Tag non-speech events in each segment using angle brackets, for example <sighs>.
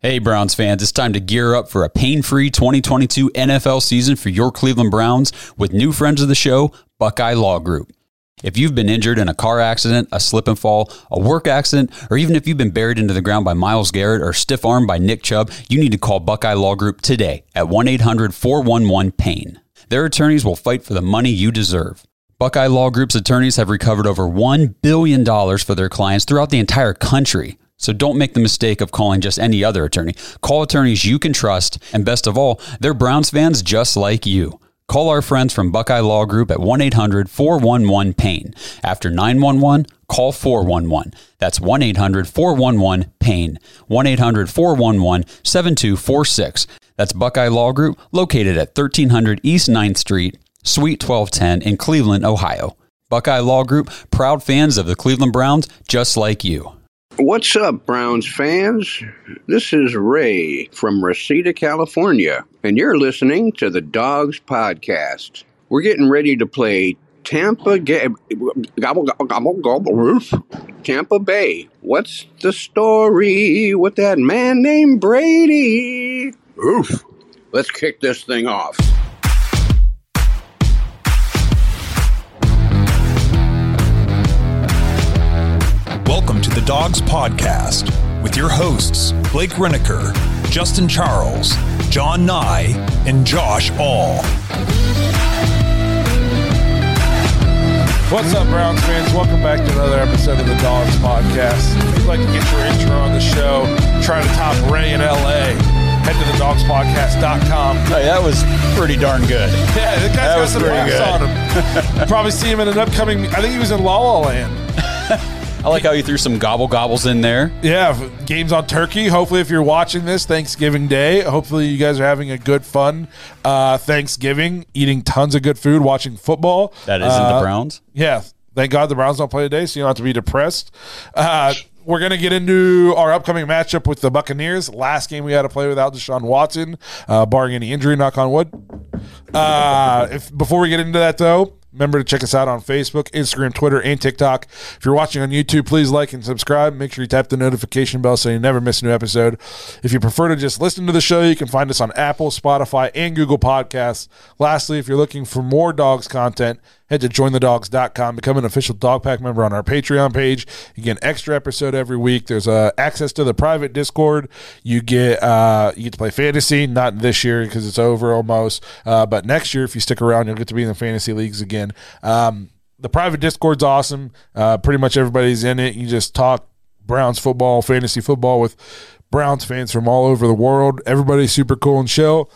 Hey, Browns fans, it's time to gear up for a pain free 2022 NFL season for your Cleveland Browns with new friends of the show, Buckeye Law Group. If you've been injured in a car accident, a slip and fall, a work accident, or even if you've been buried into the ground by Myles Garrett or stiff armed by Nick Chubb, you need to call Buckeye Law Group today at 1 800 411 PAIN. Their attorneys will fight for the money you deserve. Buckeye Law Group's attorneys have recovered over $1 billion for their clients throughout the entire country. So don't make the mistake of calling just any other attorney. Call attorneys you can trust, and best of all, they're Browns fans just like you. Call our friends from Buckeye Law Group at 1 800 411 PAIN. After 911, call 411. That's 1 800 411 PAIN. 1 800 411 7246. That's Buckeye Law Group, located at 1300 East 9th Street, Suite 1210 in Cleveland, Ohio. Buckeye Law Group, proud fans of the Cleveland Browns, just like you. What's up, Browns fans? This is Ray from Reseda, California, and you're listening to the Dawgs Podcast. We're getting ready to play Tampa Ga- gobble, gobble, gobble, gobble, roof. Tampa Bay. What's the story with that man named Brady? Oof. Let's kick this thing off. Welcome to the Dawgs Podcast with your hosts, Blake Reniker, Justin Charles, John Nye, and Josh All. What's up, Browns fans? Welcome back to another episode of the Dawgs Podcast. If you'd like to get your intro on the show, try to top Ray in LA, head to the dawgspodcast.com. Hey, that was pretty darn good. <laughs> Yeah, the guy's That got was some pretty laughs good. on him. You'll <laughs> probably see him in an upcoming, I think he was in La La Land. <laughs> I like how you threw some gobble gobbles in there. Yeah, games on Turkey. Hopefully, if you're watching this Thanksgiving Day, hopefully you guys are having a good, fun uh, Thanksgiving, eating tons of good food, watching football. That isn't Uh, the Browns. Yeah, thank God the Browns don't play today, so you don't have to be depressed. Uh, we're going to get into our upcoming matchup with the Buccaneers. Last game we had to play without Deshaun Watson, uh, barring any injury, knock on wood. Uh, if Before we get into that, though, remember to check us out on Facebook, Instagram, Twitter, and TikTok. If you're watching on YouTube, please like and subscribe. Make sure you tap the notification bell so you never miss a new episode. If you prefer to just listen to the show, you can find us on Apple, Spotify, and Google Podcasts. Lastly, if you're looking for more dawgs content, head to jointhedawgs.com. Become an official Dawg Pack member on our Patreon page. You get an extra episode every week. There's uh, access to the private Discord. You get uh, you get to play fantasy. Not this year because it's over almost, uh, but next year if you stick around, you'll get to be in the fantasy leagues again. Um, the private Discord's awesome. Uh, pretty much everybody's in it. You just talk Browns football, fantasy football with Browns fans from all over the world. Everybody's super cool and chill.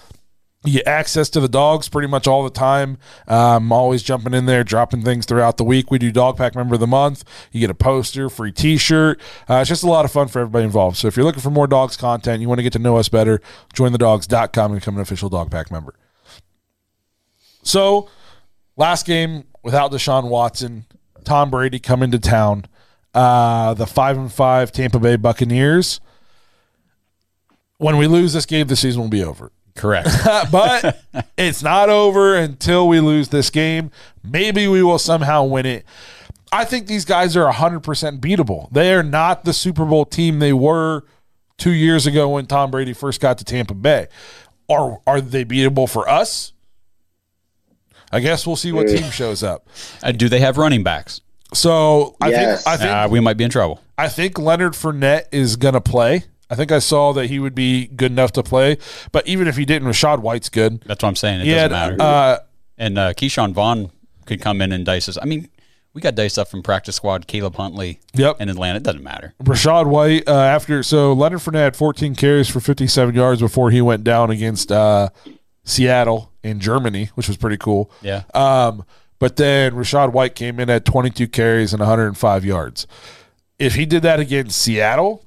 You get access to the dawgs pretty much all the time. Um, always jumping in there, dropping things throughout the week. We do Dawg Pack Member of the Month. You get a poster, free T-shirt. Uh, it's just a lot of fun for everybody involved. So if you're looking for more dawgs content, you want to get to know us better, jointhedawgs.com and become an official Dawg Pack member. So last game without Deshaun Watson, Tom Brady coming to town. Uh, the five and five Tampa Bay Buccaneers. When we lose this game, the season will be over. Correct. <laughs> but it's not over until we lose this game. Maybe we will somehow win it. I think these guys are 100% beatable. They are not the Super Bowl team they were two years ago when Tom Brady first got to Tampa Bay. Are, are they beatable for us? I guess we'll see what team shows up. Uh, do they have running backs? So I Yes. think I think Uh, we might be in trouble. I think Leonard Fournette is going to play. I think I saw that he would be good enough to play. But even if he didn't, Rachaad White's good. That's what I'm saying. It doesn't matter. uh, and uh, Ke'Shawn Vaughn could come in and dice us. I mean, we got diced up from practice squad. Caleb Huntley Yep. in Atlanta. It doesn't matter. Rachaad White uh, after so Leonard Fournette had 14 carries for 57 yards before he went down against uh, Seattle in Germany, which was pretty cool. Yeah. Um, but then Rachaad White came in at 22 carries and 105 yards. If he did that against Seattle,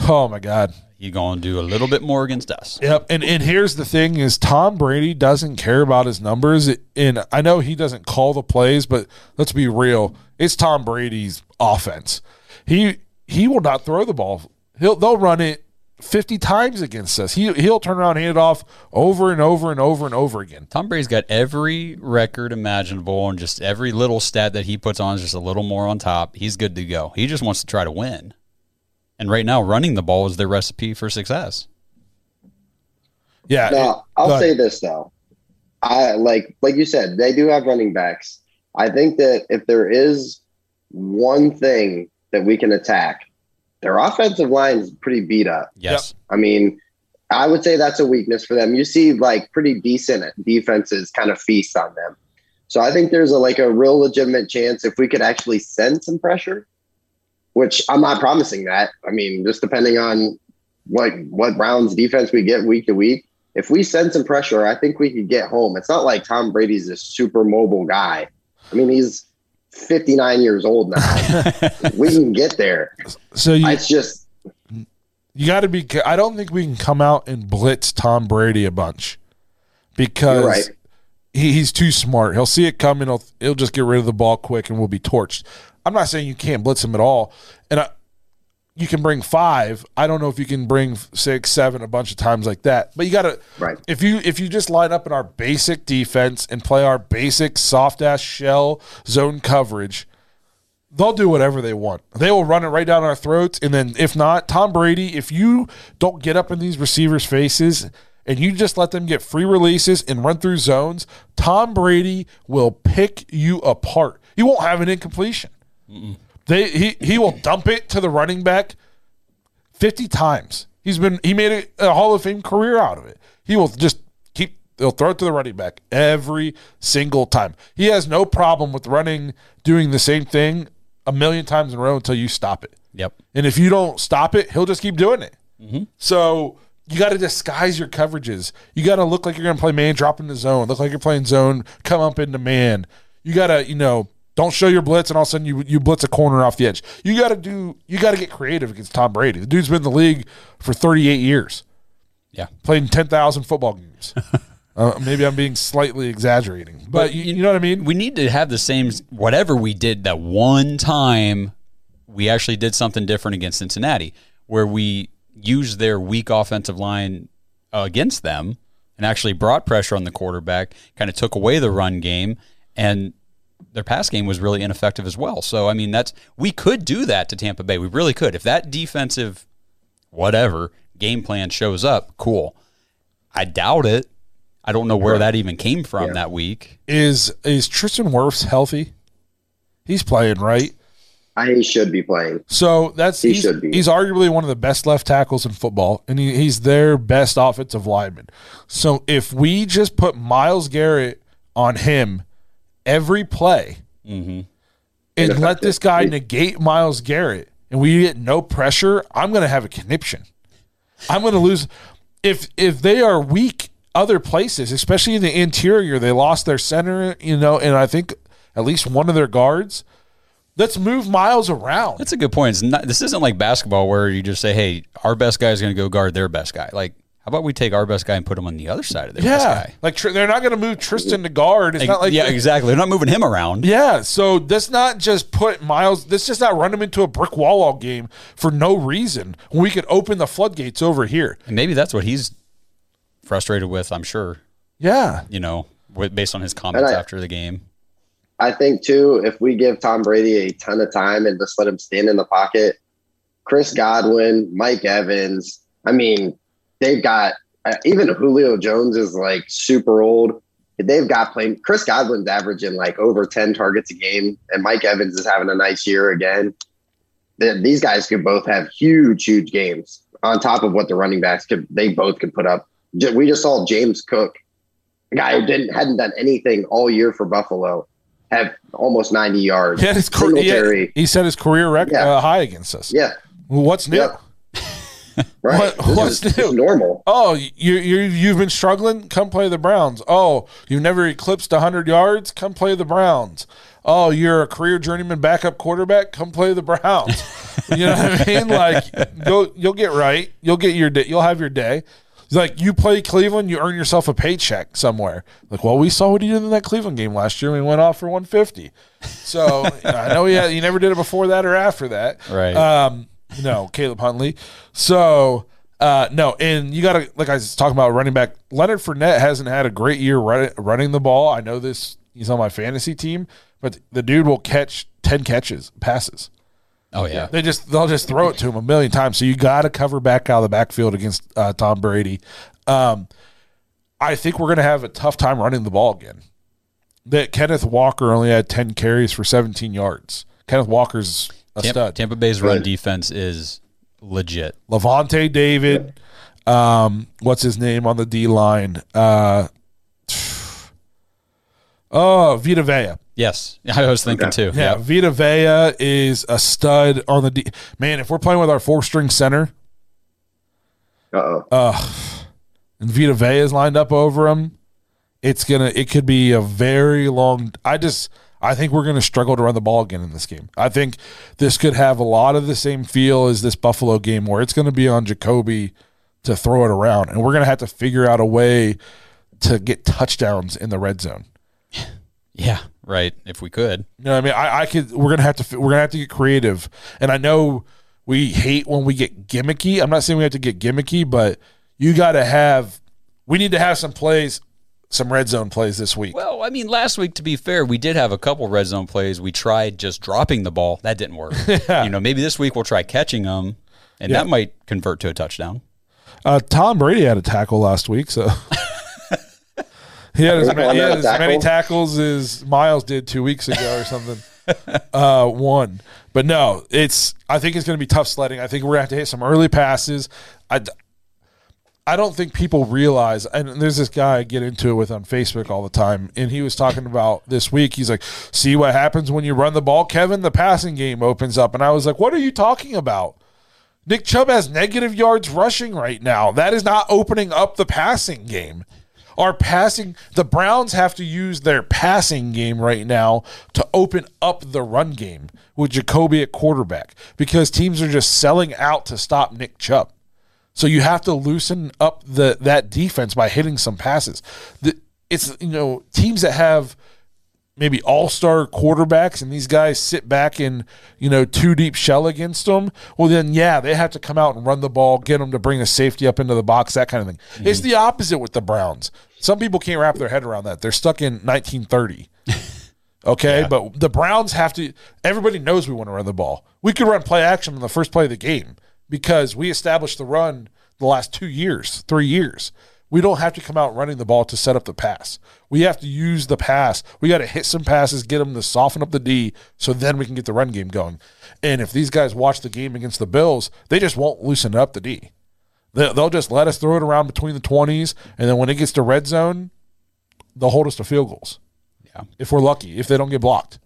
oh my God. You're going to do a little bit more against us. Yep. And and here's the thing is Tom Brady doesn't care about his numbers. And I know he doesn't call the plays, but let's be real. It's Tom Brady's offense. He he will not throw the ball. He'll they'll run it 50 times against us. He he'll turn around and hand it off over and over and over and over again. Tom Brady's got every record imaginable, and just every little stat that he puts on is just a little more on top. He's good to go. He just wants to try to win. And right now, running the ball is their recipe for success. Yeah. No, Go I'll say this though. I like like you said, they do have running backs. I think that if there is one thing that we can attack, their offensive line is pretty beat up. Yes. I mean, I would say that's a weakness for them. You see like pretty decent defenses kind of feast on them. So I think there's a like a real legitimate chance if we could actually send some pressure, which I'm not promising that. I mean, just depending on what what Browns defense we get week to week. If we send some pressure, I think we could get home. It's not like Tom Brady's a super mobile guy. I mean, he's 59 years old now. <laughs> we can get there. So you It's just you got to be. I don't think we can come out and blitz Tom Brady a bunch because right. he, he's too smart. He'll see it coming. He'll he'll just get rid of the ball quick and we'll be torched. I'm not saying you can't blitz him at all, and I, you can bring five. I don't know if you can bring six, seven a bunch of times like that. But you got to Right. if you if you just line up in our basic defense and play our basic soft ass shell zone coverage they'll do whatever they want. They will run it right down our throats. And then if not, Tom Brady, if you don't get up in these receivers' faces and you just let them get free releases and run through zones, Tom Brady will pick you apart. You won't have an incompletion. They he he will dump it to the running back 50 times. He's been he made a, a Hall of Fame career out of it. He will just keep they'll throw it to the running back every single time. He has no problem with running doing the same thing a million times in a row until you stop it. Yep. And if you don't stop it, he'll just keep doing it. Mm-hmm. So you got to disguise your coverages. You got to look like you're going to play man, drop in the zone. Look like you're playing zone, come up into man. You got to, you know, don't show your blitz, and all of a sudden you you blitz a corner off the edge. You got to do. You got to get creative against Tom Brady. The dude's been in the league for 38 years, Yeah. played 10,000 football games. <laughs> uh, maybe I'm being slightly exaggerating, but you, you know what I mean. We need to have the same whatever we did that one time we actually did something different against Cincinnati where we used their weak offensive line uh, against them and actually brought pressure on the quarterback, kind of took away the run game and their pass game was really ineffective as well. So I mean that's we could do that to Tampa Bay. We really could. If that defensive whatever game plan shows up, cool. I doubt it. I don't know where that even came from that week. Is is Tristan Wirfs healthy? He's playing right. I should be playing. So that's He he's, should be. he's arguably one of the best left tackles in football, and he, he's their best offensive lineman. So if we just put Myles Garrett on him every play, mm-hmm. and let this guy negate Myles Garrett, and we get no pressure, I'm going to have a conniption. I'm going to lose if if they are weak other places, especially in the interior. They lost their center, you know, and I think at least one of their guards. Let's move Myles around. That's a good point. It's not, this isn't like basketball where you just say, "Hey, our best guy is going to go guard their best guy." Like, how about we take our best guy and put him on the other side of their best Yeah, guy? like tr- they're not going to move Tristan to guard. It's not like yeah, exactly. They're not moving him around. Yeah, so let's not just put Myles. Let's just not run him into a brick wall all game for no reason. We could open the floodgates over here. And maybe that's what he's frustrated with. I'm sure. Yeah, You know, with, based on his comments I- after the game. I think too, if we give Tom Brady a ton of time and just let him stand in the pocket, Chris Godwin, Mike Evans, I mean, they've got uh, even Julio Jones is like super old. They've got playing. Chris Godwin's averaging like over 10 targets a game, and Mike Evans is having a nice year again. Th- These guys could both have huge, huge games. on top of what the running backs could, they both could put up. We just saw James Cook, a guy who didn't hadn't done anything all year for Buffalo, have almost 90 yards. He, his he, had, he set his career record yeah. uh, high against us. Yeah. what's new? Yep. <laughs> Right. What, what's is, new? Normal. Oh, you you you've been struggling. Come play the Browns. Oh, you've never eclipsed 100 yards. Come play the Browns. Oh, you're a career journeyman backup quarterback. Come play the Browns. <laughs> you know what I mean? Like, go. You'll get right. You'll get your day. You'll have your day. He's like, you play Cleveland, you earn yourself a paycheck somewhere. Like, well, we saw what he did in that Cleveland game last year. We went off for 150. So <laughs> I know he, had, he never did it before that or after that. Right. Um, no, Caleb Huntley. So, uh, no, and you got to, like I was talking about running back, Leonard Fournette hasn't had a great year run, running the ball. I know this, he's on my fantasy team, but the dude will catch 10 catches, passes. Oh yeah, they just they'll just throw it to him a million times. So you got to cover back out of the backfield against uh, Tom Brady. Um, I think we're gonna have a tough time running the ball again. That Kenneth Walker only had ten carries for 17 yards. Kenneth Walker's a Tampa, stud. Tampa Bay's run defense is legit. Lavonte David, um, what's his name on the D line? Uh, <sighs> oh, Vita Vea. Yes, I was thinking too. Yeah, yep. Vita Vea is a stud on the D. Man, if we're playing with our four string center, uh-oh. uh, and Vita Vea is lined up over him, it's gonna. It could be a very long. I just. I think we're going to struggle to run the ball again in this game. I think this could have a lot of the same feel as this Buffalo game, where it's going to be on Jacoby to throw it around, and we're going to have to figure out a way to get touchdowns in the red zone. <sighs> Yeah, right. If we could, you know, what I mean, I, I could. We're gonna have to. We're gonna have to get creative. And I know we hate when we get gimmicky. I'm not saying we have to get gimmicky, but you got to have. We need to have some plays, some red zone plays this week. Well, I mean, last week, to be fair, we did have a couple red zone plays. We tried just dropping the ball. That didn't work. yeah. <laughs> You know, maybe this week we'll try catching them, and yeah. that might convert to a touchdown. Uh, Tom Brady had a tackle last week, so. <laughs> He had as, many, he had as many tackles as Myles did two weeks ago or something. <laughs> uh, one, but no, it's. I think it's going to be tough sledding. I think we're going to have to hit some early passes. I, I don't think people realize. And there's this guy I get into it with on Facebook all the time, and he was talking about this week. He's like, "See what happens when you run the ball, Kevin? The passing game opens up." And I was like, "What are you talking about?" Nick Chubb has negative yards rushing right now. That is not opening up the passing game. Our passing, the Browns have to use their passing game right now to open up the run game with Jacoby at quarterback because teams are just selling out to stop Nick Chubb. So you have to loosen up the that defense by hitting some passes. The, it's you know teams that have maybe all-star quarterbacks and these guys sit back in you know two deep shell against them well then yeah they have to come out and run the ball get them to bring a safety up into the box that kind of thing. Mm-hmm. it's the opposite with the browns. Some people can't wrap their head around that. They're stuck in 1930 <laughs> okay? Yeah. but the browns have to everybody knows we want to run the ball. We could run play action on the first play of the game because we established the run the last two years three years we don't have to come out running the ball to set up the pass. We have to use the pass. We got to hit some passes, get them to soften up the D, so then we can get the run game going. And if these guys watch the game against the Bills, they just won't loosen up the D. They'll just let us throw it around between the 20s, and then when it gets to red zone, they'll hold us to field goals. Yeah. If we're lucky, if they don't get blocked.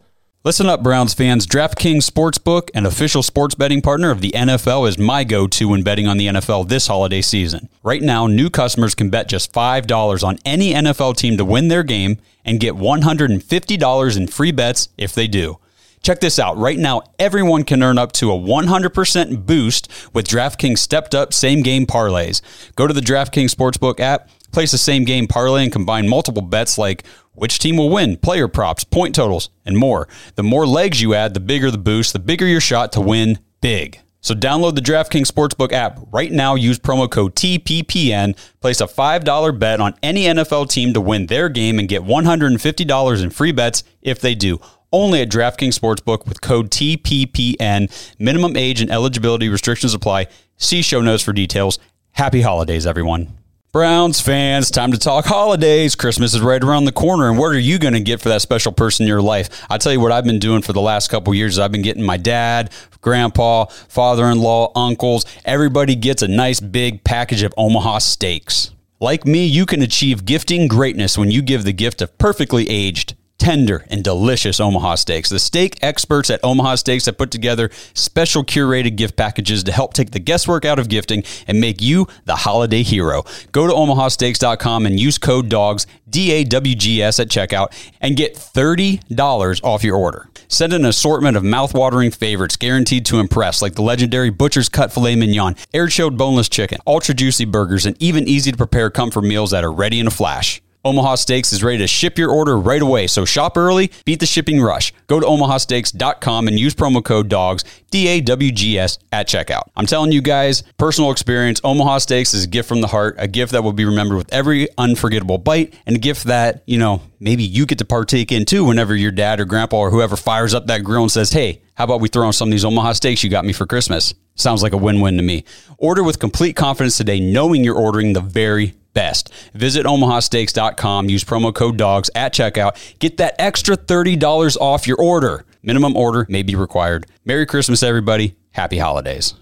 Listen up, Browns fans. DraftKings Sportsbook, an official sports betting partner of the NFL, is my go to when betting on the NFL this holiday season. Right now, new customers can bet just $5 on any NFL team to win their game and get $150 in free bets if they do. Check this out. Right now, everyone can earn up to a 100% boost with DraftKings stepped up same game parlays. Go to the DraftKings Sportsbook app, place the same game parlay, and combine multiple bets like which team will win, player props, point totals, and more. The more legs you add, the bigger the boost, the bigger your shot to win big. So download the DraftKings Sportsbook app right now. Use promo code TPPN. Place a $5 bet on any NFL team to win their game and get $150 in free bets if they do. Only at DraftKings Sportsbook with code TPPN. Minimum age and eligibility restrictions apply. See show notes for details. Happy holidays, everyone. Browns fans, time to talk holidays. Christmas is right around the corner, and what are you going to get for that special person in your life? I'll tell you what I've been doing for the last couple years. I've been getting my dad, grandpa, father-in-law, uncles. Everybody gets a nice big package of Omaha steaks. Like me, you can achieve gifting greatness when you give the gift of perfectly aged tender and delicious Omaha steaks. The steak experts at Omaha Steaks have put together special curated gift packages to help take the guesswork out of gifting and make you the holiday hero. Go to omahasteaks.com and use code DAWGS, D A W G S at checkout and get $30 off your order. Send an assortment of mouth-watering favorites guaranteed to impress, like the legendary Butcher's Cut Filet Mignon, air-chilled boneless chicken, ultra juicy burgers, and even easy to prepare comfort meals that are ready in a flash. Omaha Steaks is ready to ship your order right away, so shop early, beat the shipping rush. Go to omahasteaks.com and use promo code DAWGS, D A W G S, at checkout. I'm telling you guys, personal experience, Omaha Steaks is a gift from the heart, a gift that will be remembered with every unforgettable bite, and a gift that, you know, maybe you get to partake in too whenever your dad or grandpa or whoever fires up that grill and says, hey, how about we throw on some of these Omaha steaks you got me for Christmas? Sounds like a win win to me. Order with complete confidence today, knowing you're ordering the very best. Visit omahasteaks.com, use promo code DAWGS at checkout. Get that extra $30 off your order. Minimum order may be required. Merry Christmas, everybody. Happy holidays.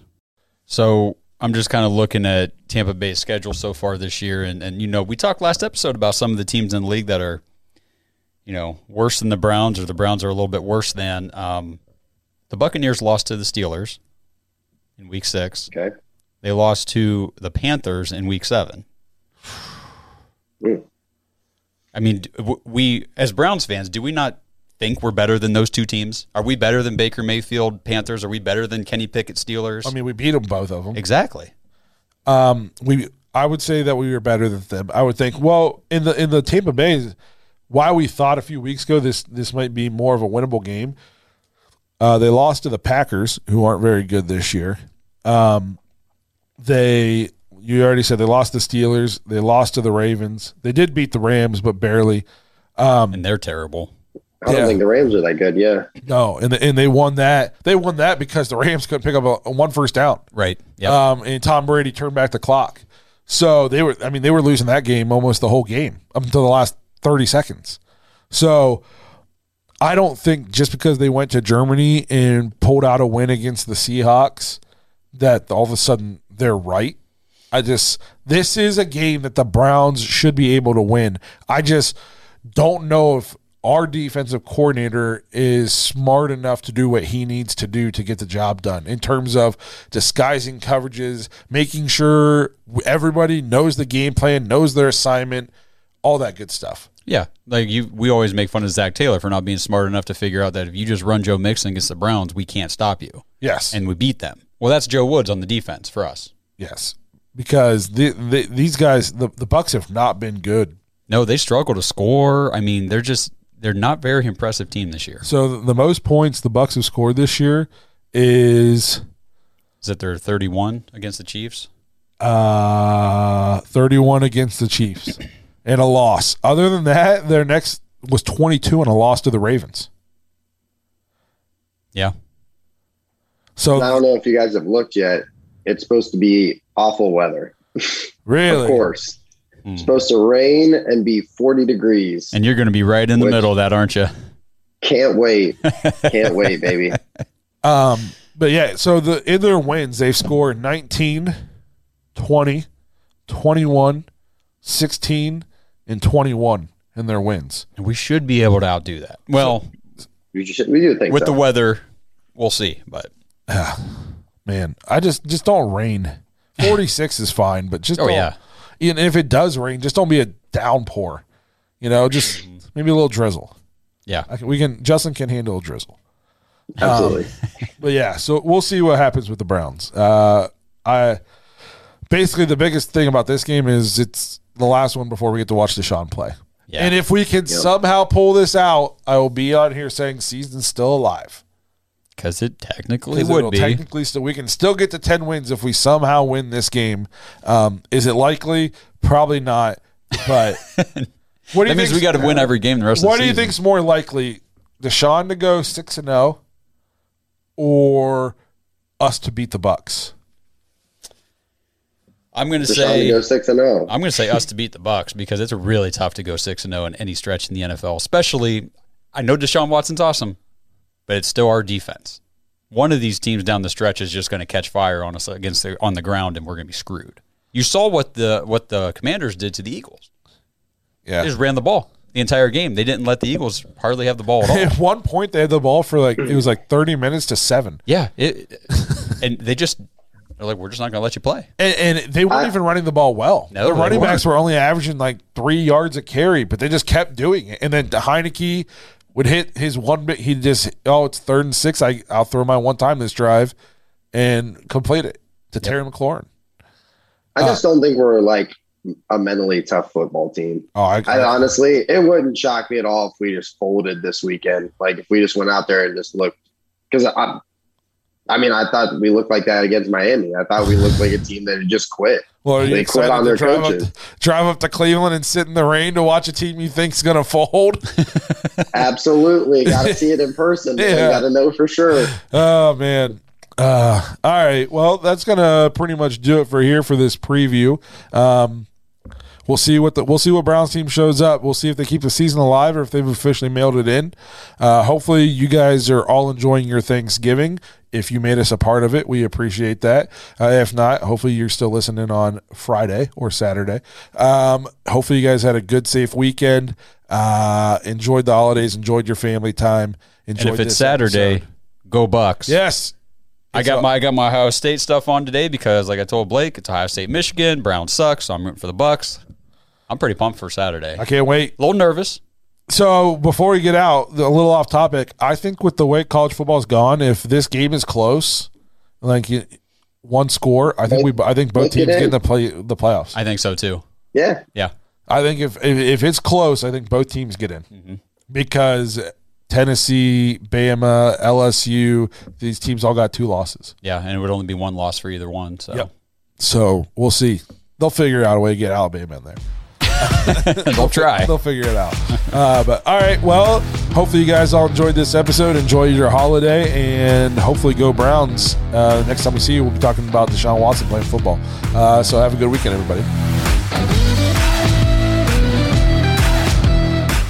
So I'm just kind of looking at Tampa Bay's schedule so far this year. And, and, you know, we talked last episode about some of the teams in the league that are, you know, worse than the Browns or the Browns are a little bit worse than. Um, the Buccaneers lost to the Steelers in week six. Okay. They lost to the Panthers in week seven. Mm. I mean, we as Browns fans, do we not think we're better than those two teams? Are we better than Baker Mayfield Panthers? Are we better than Kenny Pickett Steelers? I mean, we beat them both of them. exactly. Um, we I would say that we were better than them. I would think. Well, in the in the Tampa Bay, why we thought a few weeks ago this this might be more of a winnable game. Uh, they lost to the Packers, who aren't very good this year. Um, they you already said they lost the Steelers. They lost to the Ravens. They did beat the Rams, but barely. And they're terrible. I don't Yeah. think the Rams are that good. Yeah. No, and and they won that. They won that because the Rams couldn't pick up a, a one first down. Right. Yep. Um, and Tom Brady turned back the clock. So they were, I mean, they were losing that game almost the whole game up until the last 30 seconds. So I don't think just because they went to Germany and pulled out a win against the Seahawks that all of a sudden they're right. I just, this is a game that the Browns should be able to win. I just don't know if our defensive coordinator is smart enough to do what he needs to do to get the job done in terms of disguising coverages, making sure everybody knows the game plan, knows their assignment, all that good stuff. yeah. Like you, we always make fun of Zac Taylor for not being smart enough to figure out that if you just run Joe Mixon against the Browns, we can't stop you, Yes. and we beat them. Well, that's Joe Woods on the defense for us. yes. Because the, the, these guys, the, the Bucs have not been good. No, they struggle to score. I mean, they're just they're not very impressive team this year. So the most points the Bucs have scored this year is Is that they're 31 against the Chiefs? uh, 31 against the Chiefs <clears throat> and a loss. Other than that, their next was 22 and a loss to the Ravens. Yeah. So I don't know if you guys have looked yet. It's supposed to be awful weather. really, Of course. It's supposed to rain and be 40 degrees. And you're going to be right in the middle of that, aren't you? Can't wait. <laughs> Can't wait, baby. Um, but yeah, so the in their wins, they've scored 19, 20, 21, 16, and 21 in their wins. And we should be able to outdo that. Well, We, should, we do think with so. the weather, we'll see. But Man, I just just don't rain. 46 is fine, but just Oh, don't, yeah. And if it does rain, just don't be a downpour. You know, just maybe a little drizzle. yeah, I can, we can Justin can handle a drizzle. Absolutely. <laughs> But yeah, so we'll see what happens with the Browns. Uh, I basically the biggest thing about this game is it's the last one before we get to watch Deshaun play. Yeah. And if we can somehow pull this out, I will be on here saying season's still alive. Because it technically would be. technically still we can still get to ten wins if we somehow win this game. Um, is it likely? Probably not. But <laughs> what do that means we got to win every game the rest What of the do you season. think's more likely, Deshaun to go six and zero, or us to beat the Bucs? I'm going to Deshaun to say go six and oh. zero. I'm going to say us to beat the Bucs because it's really tough to go six and zero in any stretch in the NFL. Especially, I know Deshaun Watson's awesome, but it's still our defense. One of these teams down the stretch is just going to catch fire on us against the, on the ground, and we're going to be screwed. You saw what the what the Commanders did to the Eagles. Yeah. They just ran the ball the entire game. They didn't let the Eagles hardly have the ball at all. <laughs> At one point, they had the ball for like it was like thirty minutes to seven, yeah, it, <laughs> and they just they're like, we're just not going to let you play. and, and they weren't I- even running the ball well. No, the running weren't. backs were only averaging like three yards a carry, but they just kept doing it. And then Heinicke would hit his one bit. He'd just oh, it's third and six. I I'll throw my one time this drive, and complete it to Terry McLaurin. I just uh, don't think we're like a mentally tough football team. Oh, I, I honestly, it wouldn't shock me at all if we just folded this weekend. Like if we just went out there and just looked, because I, mean, I thought we looked like that against Miami. I thought we looked like a team that had just quit. Well, you They quit on to their drive up, coaches. drive up to Cleveland and sit in the rain to watch a team you think's going to fold? <laughs> Absolutely, got to see it in person. Yeah. Got to know for sure. Oh man. Uh, all right. Well, that's gonna pretty much do it for here for this preview. Um, we'll see what the we'll see what Browns team shows up. We'll see if they keep the season alive or if they've officially mailed it in. Uh, hopefully, you guys are all enjoying your Thanksgiving. If you made us a part of it, we appreciate that. Uh, if not, hopefully you're still listening on Friday or Saturday. Um, hopefully you guys had a good, safe weekend. Uh, enjoyed the holidays. Enjoyed your family time. Enjoyed And if it's Saturday, episode. go Bucks. yes. I got my I got my Ohio State stuff on today because, like I told Blake, it's Ohio State, Michigan. Brown sucks, so I'm rooting for the Bucks. I'm pretty pumped for Saturday. I can't wait. A little nervous. So before we get out, a little off topic. I think with the way college football's gone, if this game is close, like you- one score, I think we, I think both teams get in in. the play the playoffs. I think so too. Yeah, Yeah, I think if, if if it's close, I think both teams get in Mm-hmm. because Tennessee, Bama, LSU, these teams all got two losses. yeah, and it would only be one loss for either one. So Yep. So we'll see. They'll figure out a way to get Alabama in there. <laughs> they'll try. They'll figure it out. Uh, but all right, well, hopefully you guys all enjoyed this episode. Enjoy your holiday, and hopefully go Browns. Uh, next time we see you, we'll be talking about Deshaun Watson playing football. Uh, so have a good weekend, everybody.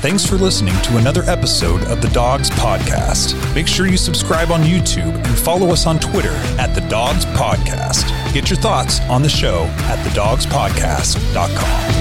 Thanks for listening to another episode of the Dawgs Podcast. Make sure you subscribe on YouTube and follow us on Twitter at the Dawgs Podcast. Get your thoughts on the show at thedawgspodcast.com.